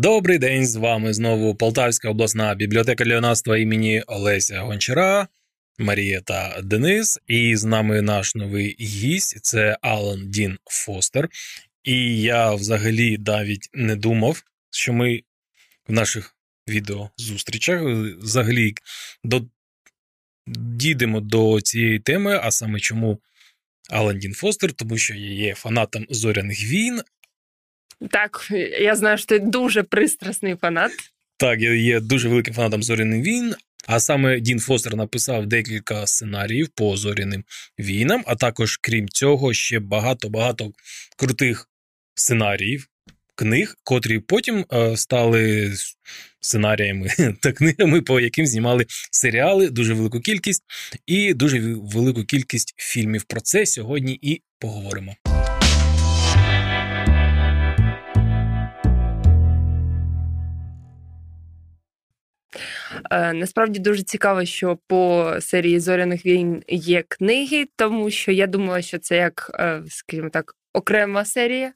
Добрий день з вами знову Полтавська обласна бібліотека для юнацтва імені Олеся Гончара, Марія та Денис. І з нами наш новий гість це Алан Дін Фостер. І я взагалі навіть не думав, що ми в наших відеозустрічах взагалі до... дійдемо до цієї теми, а саме чому Алан Дін Фостер, тому що я є фанатом зоряних війн. Так, я знаю, що ти дуже пристрасний фанат. Так, я є дуже великим фанатом зоряних війн. А саме Дін Фостер написав декілька сценаріїв по зоряним війнам, а також, крім цього, ще багато-багато крутих сценаріїв, книг, котрі потім е, стали сценаріями та книгами, по яким знімали серіали, дуже велику кількість і дуже велику кількість фільмів. Про це сьогодні і поговоримо. Насправді дуже цікаво, що по серії зоряних війн є книги, тому що я думала, що це як, е, скажімо так, окрема серія,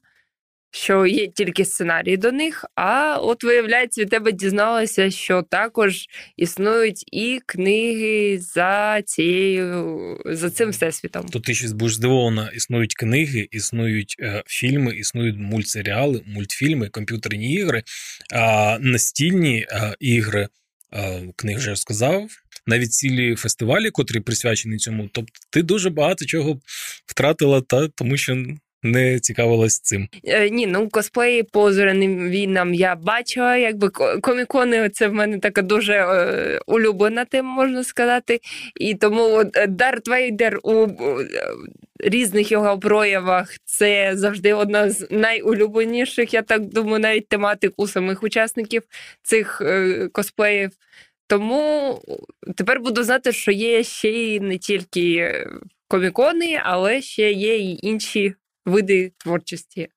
що є тільки сценарії до них. А от, виявляється, від тебе дізналася, що також існують і книги за цією за цим всесвітом. То ти щось будеш здивована, існують книги, існують е, фільми, існують мультсеріали, мультфільми, комп'ютерні ігри, е, настільні е, ігри книг вже сказав. Навіть цілі фестивалі, котрі присвячені цьому. Тобто ти дуже багато чого втратила, та тому що не цікавилась цим. Е, ні, ну косплеї по зоряним війнам я бачила. Якби комікони, це в мене така дуже е, улюблена тема, можна сказати. І тому е, Дарт Вейдер у е, різних його проявах це завжди одна з найулюбленіших. Я так думаю, навіть тематик у самих учасників цих е, косплеїв. Тому тепер буду знати, що є ще й не тільки комікони, але ще є й інші види творчості.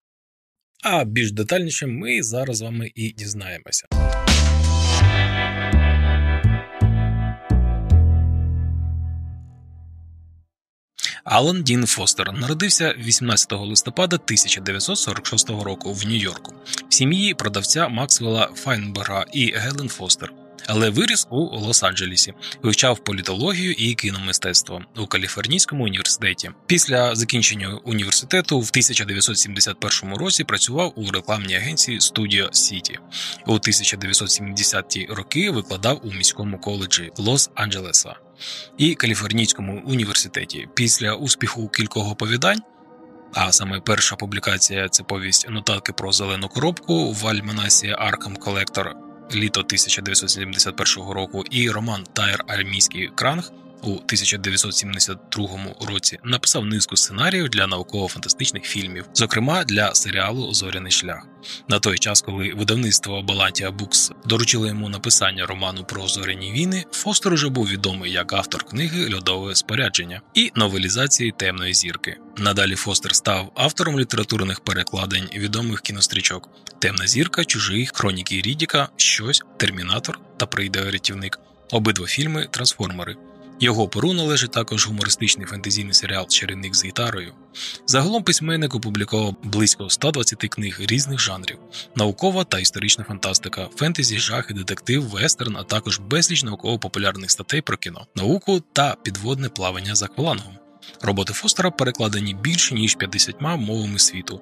А більш детальніше ми зараз з вами і дізнаємося. Алан Дін Фостер народився 18 листопада 1946 року в Нью-Йорку в сім'ї продавця Максвелла Файнберга і Гелен Фостер але виріс у Лос-Анджелесі, вивчав політологію і кіномистецтво у Каліфорнійському університеті. Після закінчення університету в 1971 році працював у рекламній агенції Studio City. У 1970-ті роки викладав у міському коледжі Лос-Анджелеса і Каліфорнійському університеті. Після успіху кількох оповідань. А саме перша публікація це повість нотатки про зелену коробку в альманасі Arkham Collector літо 1971 року, і роман Тайр Армійський Кранг у 1972 році написав низку сценаріїв для науково-фантастичних фільмів, зокрема для серіалу Зоряний шлях. На той час, коли видавництво Балатія Букс доручило йому написання роману про зоряні війни, Фостер уже був відомий як автор книги Льодове спорядження і новелізації темної зірки. Надалі Фостер став автором літературних перекладень відомих кінострічок Темна зірка, чужий, хроніки Рідіка, щось, Термінатор та Прийде рятівник. Обидва фільми Трансформери. Його перу належить також гумористичний фентезійний серіал Чарівник з гітарою. Загалом письменник опублікував близько 120 книг різних жанрів: наукова та історична фантастика, фентезі, жахи, детектив, вестерн, а також безліч науково-популярних статей про кіно, науку та підводне плавання за аквалангом. Роботи Фостера перекладені більше ніж 50 мовами світу.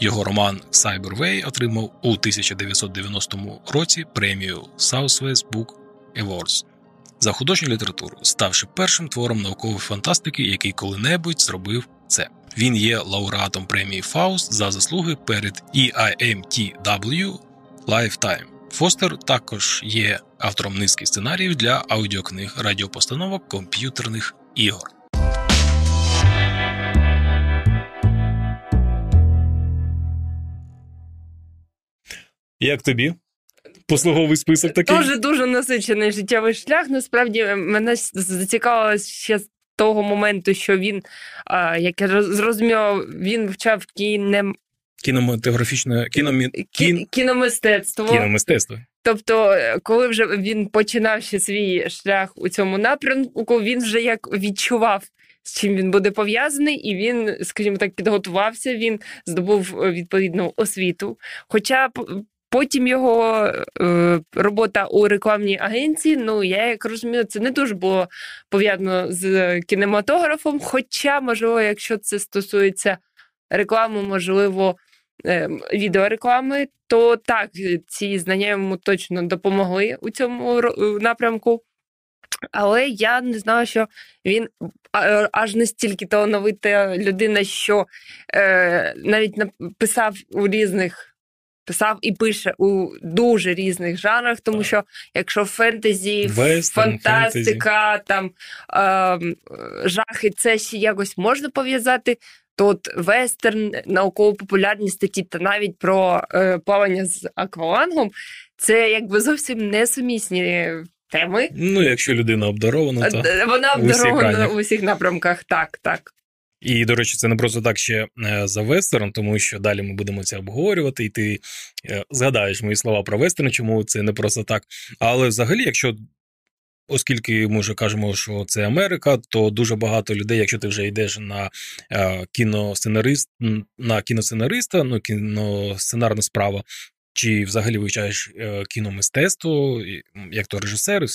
Його роман Cyberway отримав у 1990 році премію Southwest Book Awards за художню літературу, ставши першим твором наукової фантастики, який коли-небудь зробив це. Він є лауреатом премії Фауст за заслуги перед EIMTW Lifetime. Фостер також є автором низки сценаріїв для аудіокниг, радіопостановок, комп'ютерних ігор. Як тобі? Послуговий список такий. Дуже дуже насичений життєвий шлях. Насправді мене зацікавило ще з того моменту, що він, як я зрозуміла, він вчав кінем. Кінематографічне кіномі... Кін... кіномистецтво. Кіномистецтво. Тобто, е, коли вже він починав ще свій шлях у цьому напрямку, він вже як відчував, з чим він буде пов'язаний, і він, скажімо так, підготувався. Він здобув е, відповідну освіту. Хоча Потім його е, робота у рекламній агенції. Ну я як розумію, це не дуже було пов'язано з кінематографом. Хоча, можливо, якщо це стосується реклами, можливо, е, відеореклами, то так, ці знання йому точно допомогли у цьому напрямку. Але я не знала, що він аж настільки талановита людина, що е, навіть написав у різних. Писав і пише у дуже різних жанрах, тому так. що якщо фентезі, Вестern, фантастика, фентезі. там е, жахи, це ще якось можна пов'язати, то от вестерн, науково-популярні статті та навіть про е, плавання з аквалангом, це якби зовсім несумісні теми. Ну, якщо людина обдарована, то вона обдарована у всіх напрямках. Так, так. І, до речі, це не просто так ще е, за вестерн, тому що далі ми будемо це обговорювати, і ти е, згадаєш мої слова про вестерн, чому це не просто так. Але взагалі, якщо. Оскільки ми вже кажемо, що це Америка, то дуже багато людей, якщо ти вже йдеш на е, кіносценарист, на кіносценариста, ну кіносценарна справа, чи взагалі вивчаєш кіномистецтво, як то режисер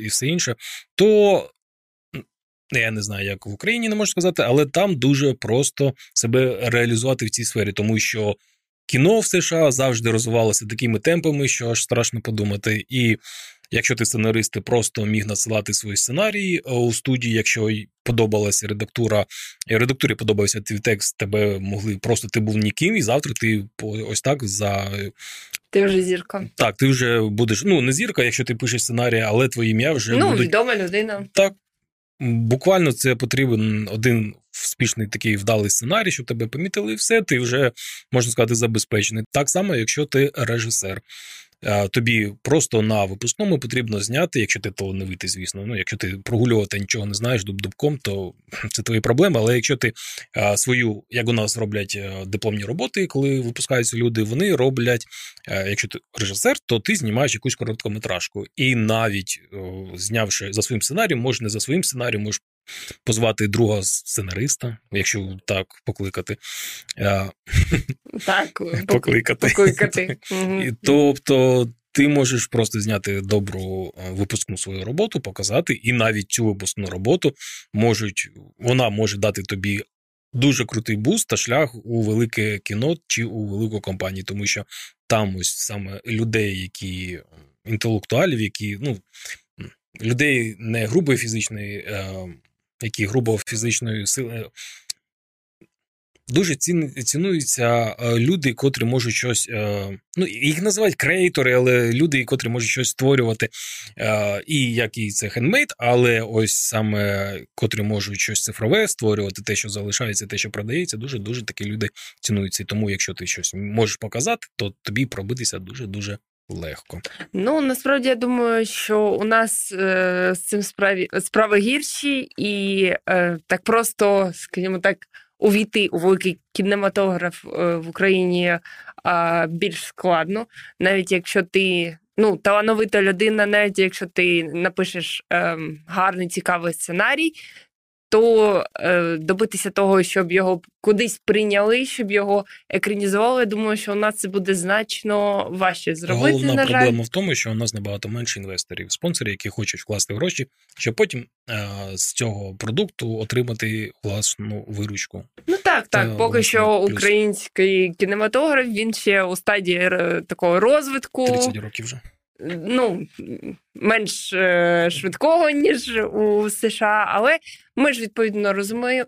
і все інше, то я не знаю, як в Україні не можу сказати, але там дуже просто себе реалізувати в цій сфері, тому що кіно в США завжди розвивалося такими темпами, що аж страшно подумати. І якщо ти сценарист, ти просто міг надсилати свої сценарії е, у студії, якщо подобалася редактура, і редактурі подобався твій текст, тебе могли просто ти був ніким, і завтра ти ось так за. Ти вже зірка. Так, ти вже будеш. Ну, не зірка, якщо ти пишеш сценарій, але твоє ім'я вже. Ну, будуть... відома людина. Так. Буквально це потрібен один успішний такий вдалий сценарій, щоб тебе помітили, і все, ти вже можна сказати забезпечений. Так само, якщо ти режисер. Тобі просто на випускному потрібно зняти, якщо ти талановитий, звісно. Ну, якщо ти прогулювати нічого не знаєш дуб-дубком, то це твої проблеми. Але якщо ти свою, як у нас роблять дипломні роботи, коли випускаються люди, вони роблять, якщо ти режисер, то ти знімаєш якусь короткометражку. І навіть знявши за своїм сценарієм, може не за своїм сценарієм, можеш позвати друга сценариста, якщо так покликати. Так, покликати. покликати. Тобто ти можеш просто зняти добру випускну свою роботу, показати, і навіть цю випускну роботу можуть, вона може дати тобі. Дуже крутий буст та шлях у велике кіно чи у велику компанію, тому що там ось саме людей, які інтелектуалів, які ну людей не грубої фізичної які грубо фізичної сили. Дуже цінуються е, люди, котрі можуть щось. Е, ну, їх називають креатори, але люди, котрі можуть щось створювати. Е, і як і це хендмейд, але ось саме котрі можуть щось цифрове створювати, те, що залишається, те, що продається, дуже дуже такі люди цінуються. І тому, якщо ти щось можеш показати, то тобі пробитися дуже дуже легко. Ну насправді я думаю, що у нас е, з цим справі справи гірші, і е, так просто, скажімо так, увійти у великий кінематограф е, в Україні більш складно, навіть якщо ти. Ну, талановита людина, навіть якщо ти напишеш е, гарний цікавий сценарій, то е, добитися того, щоб його кудись прийняли, щоб його екранізували. Думаю, що у нас це буде значно важче зробити. Головна на проблема жаль. в тому, що у нас набагато менше інвесторів, спонсорів, які хочуть вкласти гроші, щоб потім е, з цього продукту отримати власну виручку. Ну так, так. Це поки що плюс. український кінематограф він ще у стадії е, такого розвитку 30 років вже ну, менш е, швидкого, ніж у США, але ми ж відповідно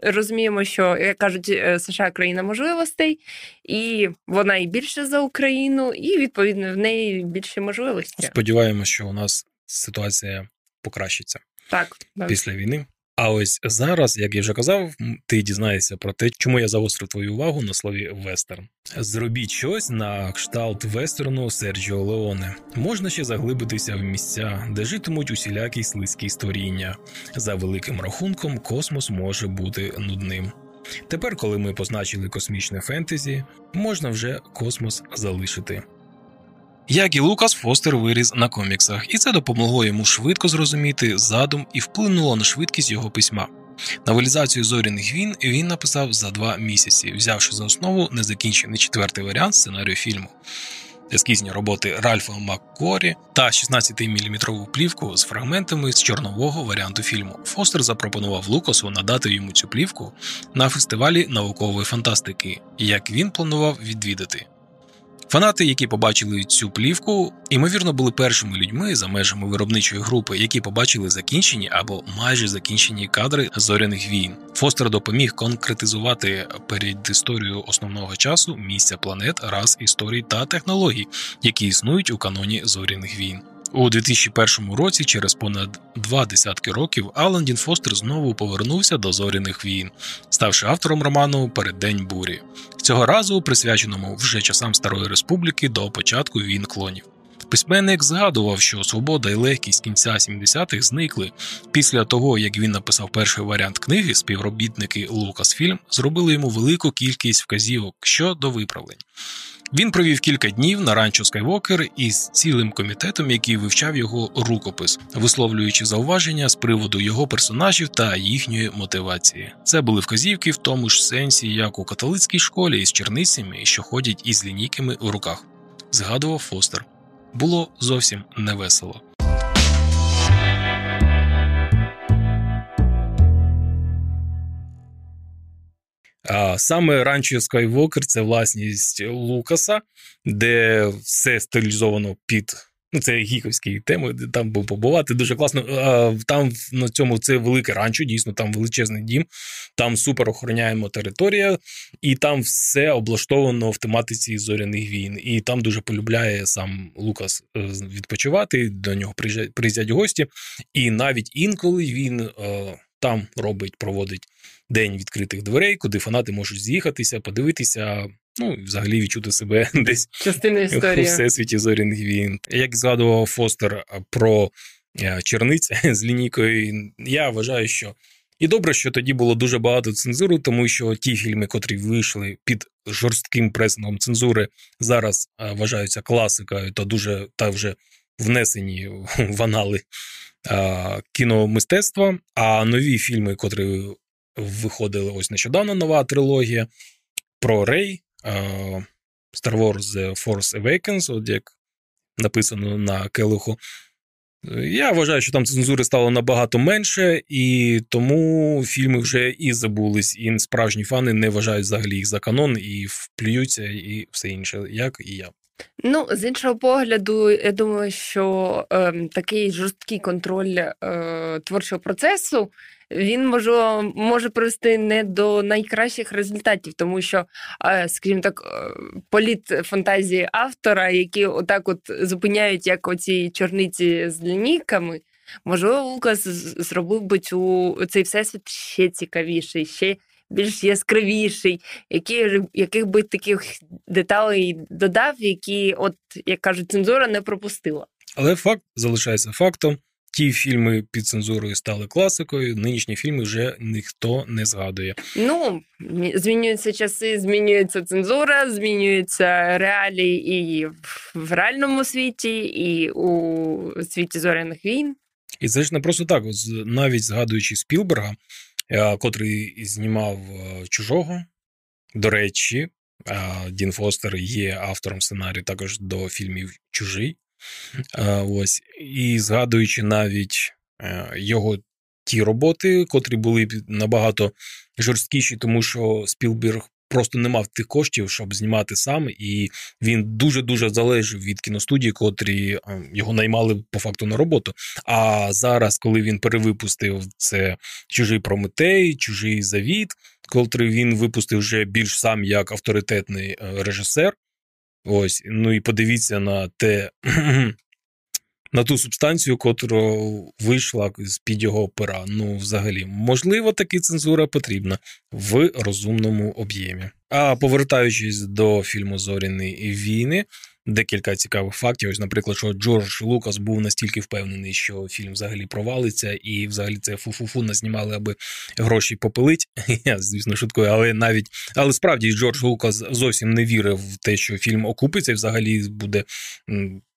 розуміємо, що як кажуть, е, США країна можливостей, і вона і більше за Україну, і відповідно в неї більше можливості. Сподіваємося, що у нас ситуація покращиться так після війни. А ось зараз, як я вже казав, ти дізнаєшся про те, чому я загострив твою увагу на слові вестерн. Зробіть щось на кшталт вестерну Серджіо Леоне. Можна ще заглибитися в місця, де житимуть усілякі слизькі створіння. За великим рахунком, космос може бути нудним. Тепер, коли ми позначили космічне фентезі, можна вже космос залишити. Як і Лукас Фостер виріс на коміксах, і це допомогло йому швидко зрозуміти задум і вплинуло на швидкість його письма. Новелізацію зоряних війн він написав за два місяці, взявши за основу незакінчений четвертий варіант сценарію фільму. ескізні роботи Ральфа Маккорі та 16-мм плівку з фрагментами з чорнового варіанту фільму. Фостер запропонував Лукасу надати йому цю плівку на фестивалі наукової фантастики, як він планував відвідати. Фанати, які побачили цю плівку, ймовірно, були першими людьми за межами виробничої групи, які побачили закінчені або майже закінчені кадри зоряних війн. Фостер допоміг конкретизувати перед історією основного часу місця планет, рас історій та технологій, які існують у каноні зоряних війн. У 2001 році, через понад два десятки років, Алан Дін Фостер знову повернувся до зоряних війн, ставши автором роману Переддень бурі, цього разу присвяченому вже часам Старої Республіки до початку війн клонів. Письменник згадував, що свобода і легкість кінця 70-х зникли після того, як він написав перший варіант книги, співробітники Lucasfilm зробили йому велику кількість вказівок щодо виправлень. Він провів кілька днів на ранчо Скайвокер із цілим комітетом, який вивчав його рукопис, висловлюючи зауваження з приводу його персонажів та їхньої мотивації. Це були вказівки в тому ж сенсі, як у католицькій школі із черницями, що ходять із лінійками в руках. Згадував Фостер. Було зовсім невесело. Саме ранчо Скайвокер це власність Лукаса, де все стилізовано під. Ну, це гіковські теми, де там був побувати дуже класно. Там на цьому це велике ранчо, дійсно, там величезний дім, там супер охороняємо територія, і там все облаштовано в тематиці зоряних війн. І там дуже полюбляє сам Лукас е, відпочивати. До нього приїздять гості, і навіть інколи він е, там робить, проводить день відкритих дверей, куди фанати можуть з'їхатися, подивитися. Ну, взагалі відчути себе десь Частина історії. у всесвіті зоряних війн. Як згадував Фостер про е, черниця з лінійкою, я вважаю, що і добре, що тоді було дуже багато цензури, тому що ті фільми, котрі вийшли під жорстким пресингом цензури, зараз е, вважаються класикою та дуже та вже внесені в анали кіномистецтва. А нові фільми, котрі виходили ось нещодавно нова трилогія про Рей Star Wars The Force Awakens, от як написано на келиху. Я вважаю, що там цензури стало набагато менше, і тому фільми вже і забулись, і справжні фани не вважають взагалі їх за канон і вплюються, і все інше, як і я. Ну, з іншого погляду, я думаю, що е, такий жорсткий контроль е, творчого процесу він може може привести не до найкращих результатів, тому що, е, скажімо так, е, політ фантазії автора, які отак от зупиняють як оці чорниці з лінійками. Можливо, Лукас зробив би цю цей всесвіт ще цікавіший, ще більш яскравіший, які, яких би таких деталей додав, які, от як кажуть, цензура не пропустила. Але факт залишається фактом. Ті фільми під цензурою стали класикою. Нинішні фільми вже ніхто не згадує. Ну змінюються часи, змінюється цензура, змінюються реалії і в реальному світі, і у світі зоряних війн. І це ж не просто так. Навіть згадуючи Спілберга, котрий знімав е, чужого. До речі, е, Дін Фостер є автором сценарію також до фільмів Чужий. Ось і згадуючи навіть е, його ті роботи, котрі були набагато жорсткіші, тому що Спілберг просто не мав тих коштів, щоб знімати сам, і він дуже дуже залежав від кіностудії, котрі його наймали по факту на роботу. А зараз, коли він перевипустив це чужий Прометей, чужий завіт, котрий він випустив вже більш сам як авторитетний е, режисер. Ось, ну і подивіться на те, на ту субстанцію, котра вийшла з під його пера. Ну, взагалі, можливо, таки цензура потрібна в розумному об'ємі. А повертаючись до фільму Зоряні війни, декілька цікавих фактів. Ось, наприклад, що Джордж Лукас був настільки впевнений, що фільм взагалі провалиться, і взагалі це фу-фу-фу назнімали, аби гроші попилить. Я, звісно, шуткую, але навіть але справді Джордж Лукас зовсім не вірив в те, що фільм окупиться і взагалі буде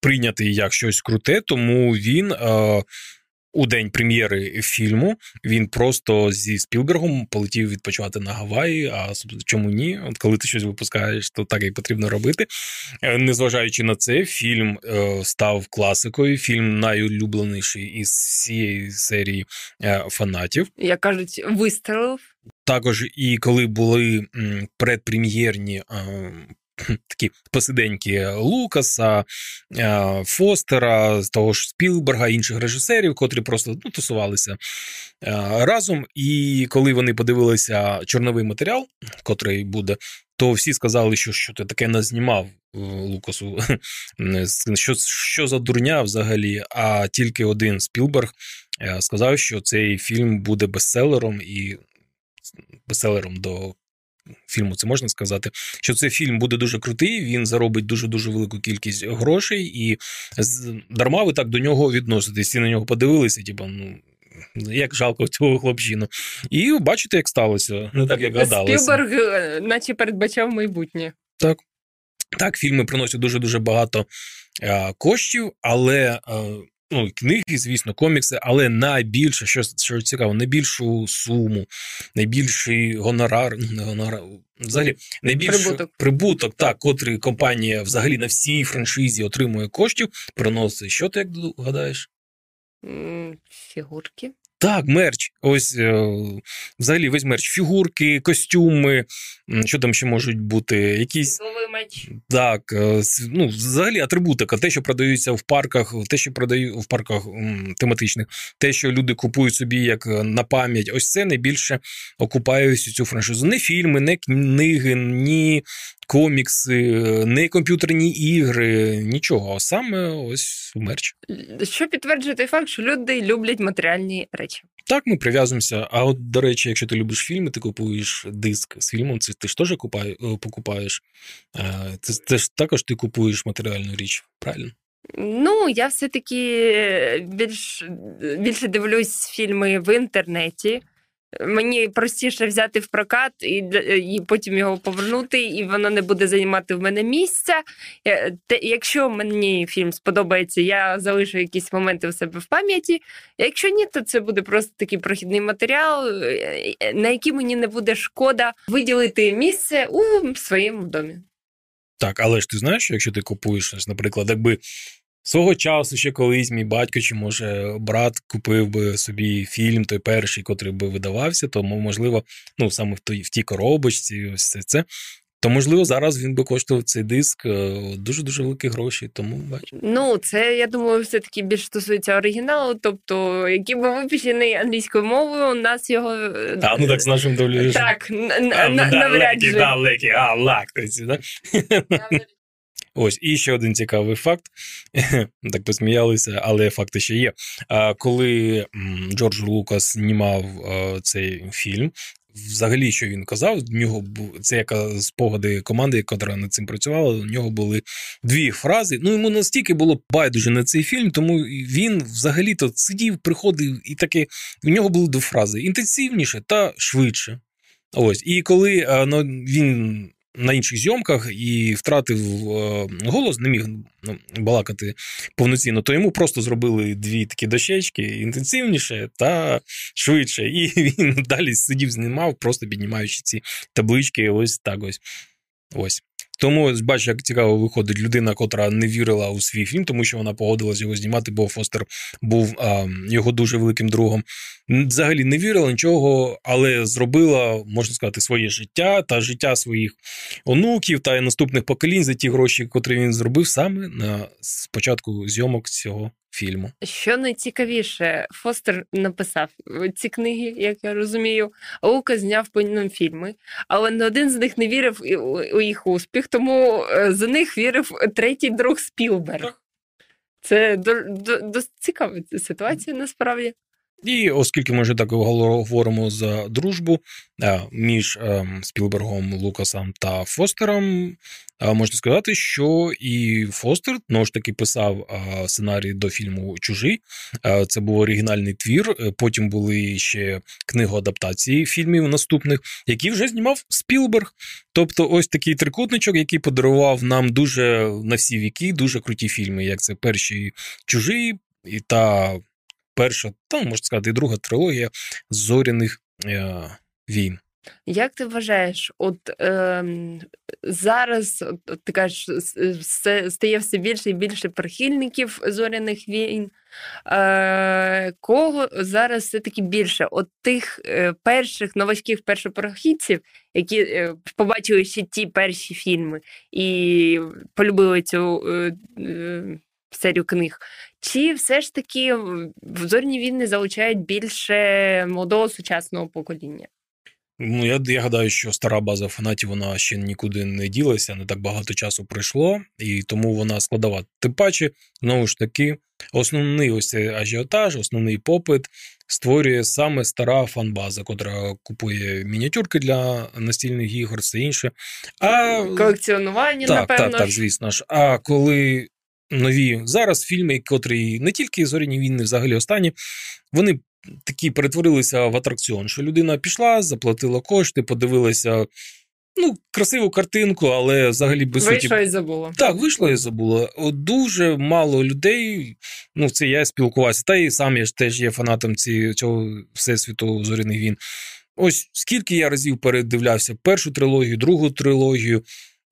прийнятий як щось круте, тому він. Е- у день прем'єри фільму він просто зі Спілбергом полетів відпочивати на Гаваї. А чому ні? От коли ти щось випускаєш, то так і потрібно робити. Е, незважаючи на це, фільм е, став класикою. Фільм найулюбленіший із всієї серії е, фанатів. Як кажуть, вистрелив. Також і коли були предпрем'єрні такі посиденьки Лукаса, е, Фостера, того ж Спілберга, інших режисерів, котрі просто ну, тусувалися е, разом. І коли вони подивилися чорновий матеріал, котрий буде, то всі сказали, що що ти таке назнімав е, Лукасу, що що за дурня взагалі. А тільки один Спілберг сказав, що цей фільм буде бестселером і бестселером до фільму це можна сказати, що цей фільм буде дуже крутий, він заробить дуже-дуже велику кількість грошей, і дарма ви так до нього відноситесь. Всі на нього подивилися, типу, ну. Як жалко цього хлопчину. І бачите, як сталося, не так, як гадалося. Спілберг, е, наче передбачав майбутнє. Так. Так, фільми приносять дуже-дуже багато а, коштів, але а, ну, книги, звісно, комікси, але найбільше, що що цікаво, найбільшу суму, найбільший гонорар, ну, не гонорар, взагалі найбільший прибуток, прибуток так, котрий компанія взагалі на всій франшизі отримує коштів, приносить. Що ти як гадаєш? Фігурки. Так, мерч. Ось е, взагалі весь мерч, фігурки, костюми. Що там ще можуть бути? Якісь меч. Так, е, ну взагалі атрибутика, те, що продаються в парках, те, що продають в парках тематичних, те, що люди купують собі як е, на пам'ять, ось це найбільше окупає цю франшизу. Не фільми, не книги, ні комікси, не комп'ютерні ігри, нічого, а саме ось мерч. Що підтверджує той факт, що люди люблять матеріальні речі. Так, ми прив'язуємося. А от, до речі, якщо ти любиш фільми, ти купуєш диск з фільмом, це ти ж теж е, покупаєш. Це, це ж також ти купуєш матеріальну річ, правильно? Ну, я все-таки більш більше дивлюсь фільми в інтернеті. Мені простіше взяти в прокат і і потім його повернути, і воно не буде займати в мене місця. Якщо мені фільм сподобається, я залишу якісь моменти у себе в пам'яті. Якщо ні, то це буде просто такий прохідний матеріал, е, на який мені не буде шкода виділити місце у своєму домі. Так, але ж ти знаєш, що якщо ти купуєш, наприклад, якби Свого часу ще колись мій батько чи, може, брат купив би собі фільм, той перший, котрий би видавався, тому, можливо, ну саме в той в тій коробочці, ось це це. То, можливо, зараз він би коштував цей диск дуже дуже великі гроші. Тому бачу. Ну, це я думаю, все таки більш стосується оригіналу. Тобто, який був випущений англійською мовою, у нас його е, А, ну так з нашим довлі. Так, навряд чи. далекі, а лактиці? Ось і ще один цікавий факт. Так посміялися, але факти ще є. Коли Джордж Лукас знімав цей фільм, взагалі, що він казав, в нього був це яка спогади команди, яка над цим працювала. У нього були дві фрази. Ну йому настільки було байдуже на цей фільм, тому він взагалі-то сидів, приходив, і таке у нього були дві фрази: інтенсивніше та швидше. Ось, і коли ну, він на інших зйомках і втратив е, голос, не міг ну, балакати повноцінно, то йому просто зробили дві такі дощечки інтенсивніше та швидше. І він далі сидів, знімав, просто піднімаючи ці таблички. Ось так ось. Ось. Тому бачу, як цікаво виходить людина, котра не вірила у свій фільм, тому що вона погодилась його знімати, бо Фостер був а, його дуже великим другом. Взагалі не вірила нічого, але зробила, можна сказати, своє життя та життя своїх онуків та наступних поколінь за ті гроші, котрі він зробив саме на спочатку зйомок цього фільму. Що найцікавіше, Фостер написав ці книги, як я розумію. Лука зняв по ним фільми, але не один з них не вірив у їх успіх, тому е, за них вірив третій друг Спілберг. Це досить цікава ситуація насправді. І оскільки ми вже так говоримо за дружбу е, між ем, Спілбергом, Лукасом та Фостером, е, можна сказати, що і Фостер знову ж таки писав е, сценарій до фільму Чужий. Це був оригінальний твір. Потім були ще книгоадаптації фільмів наступних, які вже знімав Спілберг. Тобто, ось такий трикутничок, який подарував нам дуже на всі віки, дуже круті фільми, як це перший чужий і та перша, там можна сказати, і друга трилогія зоряних е, війн. Як ти вважаєш, от е, зараз от, ти кажеш, все, стає все більше і більше прихильників зоряних війн. Е, Кого зараз все-таки більше? От тих е, перших новачків першопрохідців, які е, побачили ще ті перші фільми і полюбили цю е, е, серію книг. Чи все ж таки в зорні війни залучають більше молодого сучасного покоління? Ну, я, я гадаю, що стара база фанатів вона ще нікуди не ділася, не так багато часу пройшло, і тому вона складова. Тим паче, знову ж таки, основний ось цей ажіотаж, основний попит створює саме стара фанбаза, котра купує мініатюрки для настільних ігор, все інше. А колекціонування, так, напевно. Так, так, звісно ж. А коли нові зараз фільми, котрі не тільки зоряні війни, взагалі останні, вони такі перетворилися в атракціон, що людина пішла, заплатила кошти, подивилася. Ну, красиву картинку, але взагалі без суті... і забула. Так, вийшло і забула. От Дуже мало людей. Ну, це я спілкувався. Та і сам я ж теж є фанатом ці, цього всесвіту зоряних війн. Ось скільки я разів передивлявся першу трилогію, другу трилогію.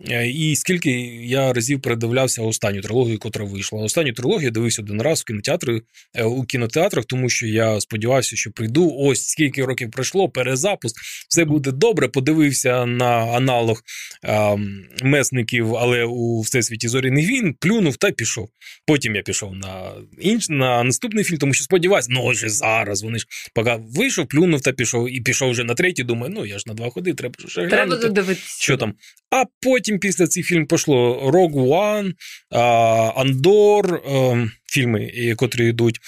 Е, і скільки я разів передивлявся останню трилогію, котра вийшла. Останню трилогію дивився один раз в кінотеатрі е, у кінотеатрах, тому що я сподівався, що прийду. Ось скільки років пройшло, перезапуск, все буде добре. Подивився на аналог а, месників, але у всесвіті зоряних війн, плюнув та пішов. Потім я пішов на інш на наступний фільм, тому що сподівався, ну ось зараз вони ж поки вийшов, плюнув та пішов, і пішов вже на третій. Думаю, ну я ж на два ходи, треба вже глянути. Додивитися. Що там? А потім після цих фільмів пішло Rogue One, Андор, фільми, котрі йдуть.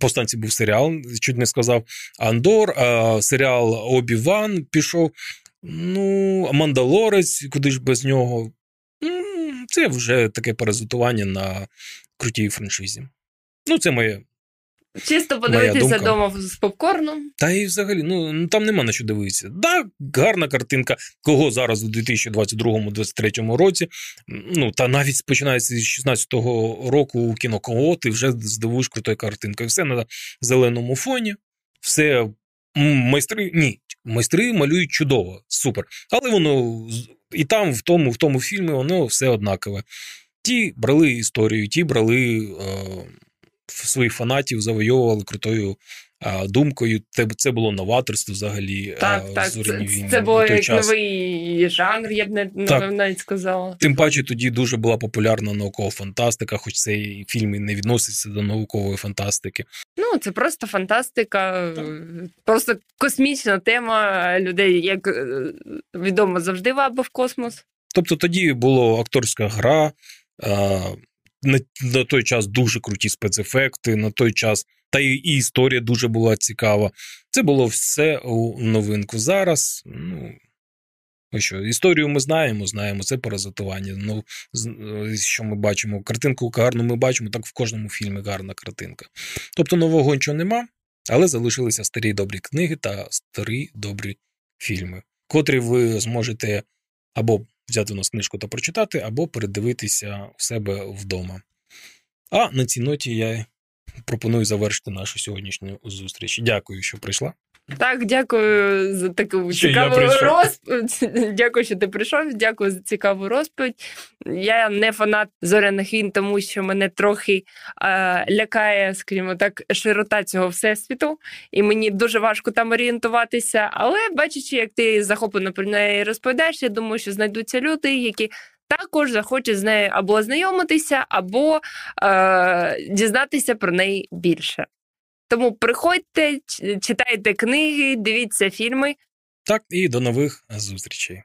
Повстанці був серіал, чуть не сказав. Андор, серіал Обі Ван пішов. Ну, Мандалорець, куди ж без нього. Це вже таке паразитування на крутій франшизі. Ну, це моє Чисто подивитися вдома з попкорном. Та і взагалі, ну, там нема на що дивитися. Да, гарна картинка, кого зараз у 2022-2023 році. Ну, та навіть починається з 16-го року у кіно кого ти вже здивуєш крутою картинкою. Все на зеленому фоні, все майстри. Ні, майстри малюють чудово, супер. Але воно і там, в тому, в тому фільмі, воно все однакове. Ті брали історію, ті брали. Е- своїх фанатів завойовували крутою а, думкою. Це було новаторство взагалі. Так, а, так. Це, це було як час. новий жанр, я б не так. навіть сказала. Тим паче тоді дуже була популярна наукова фантастика, хоч цей фільм і не відноситься до наукової фантастики. Ну, це просто фантастика, так. просто космічна тема людей, як е, відомо, завжди вабив космос. Тобто тоді була акторська гра на, на той час дуже круті спецефекти, на той час, та і, і історія дуже була цікава. Це було все у новинку. Зараз, ну. Що, Історію ми знаємо, знаємо, це паразитування. Ну, Що ми бачимо? Картинку гарну ми бачимо, так в кожному фільмі гарна картинка. Тобто нового нічого нема, але залишилися старі добрі книги та старі добрі фільми, котрі ви зможете або взяти у нас книжку та прочитати, або передивитися у себе вдома. А на цій ноті я пропоную завершити нашу сьогоднішню зустріч. Дякую, що прийшла. Так, дякую за таку що цікаву розповідь. Дякую, що ти прийшов. Дякую за цікаву розповідь. Я не фанат зоряних війн, тому що мене трохи е, лякає, скажімо так, широта цього всесвіту, і мені дуже важко там орієнтуватися. Але бачачи, як ти захоплено про неї розповідаєш, я думаю, що знайдуться люди, які. Також захочуть з нею або ознайомитися, або е, дізнатися про неї більше. Тому приходьте, читайте книги, дивіться фільми. Так, і до нових зустрічей.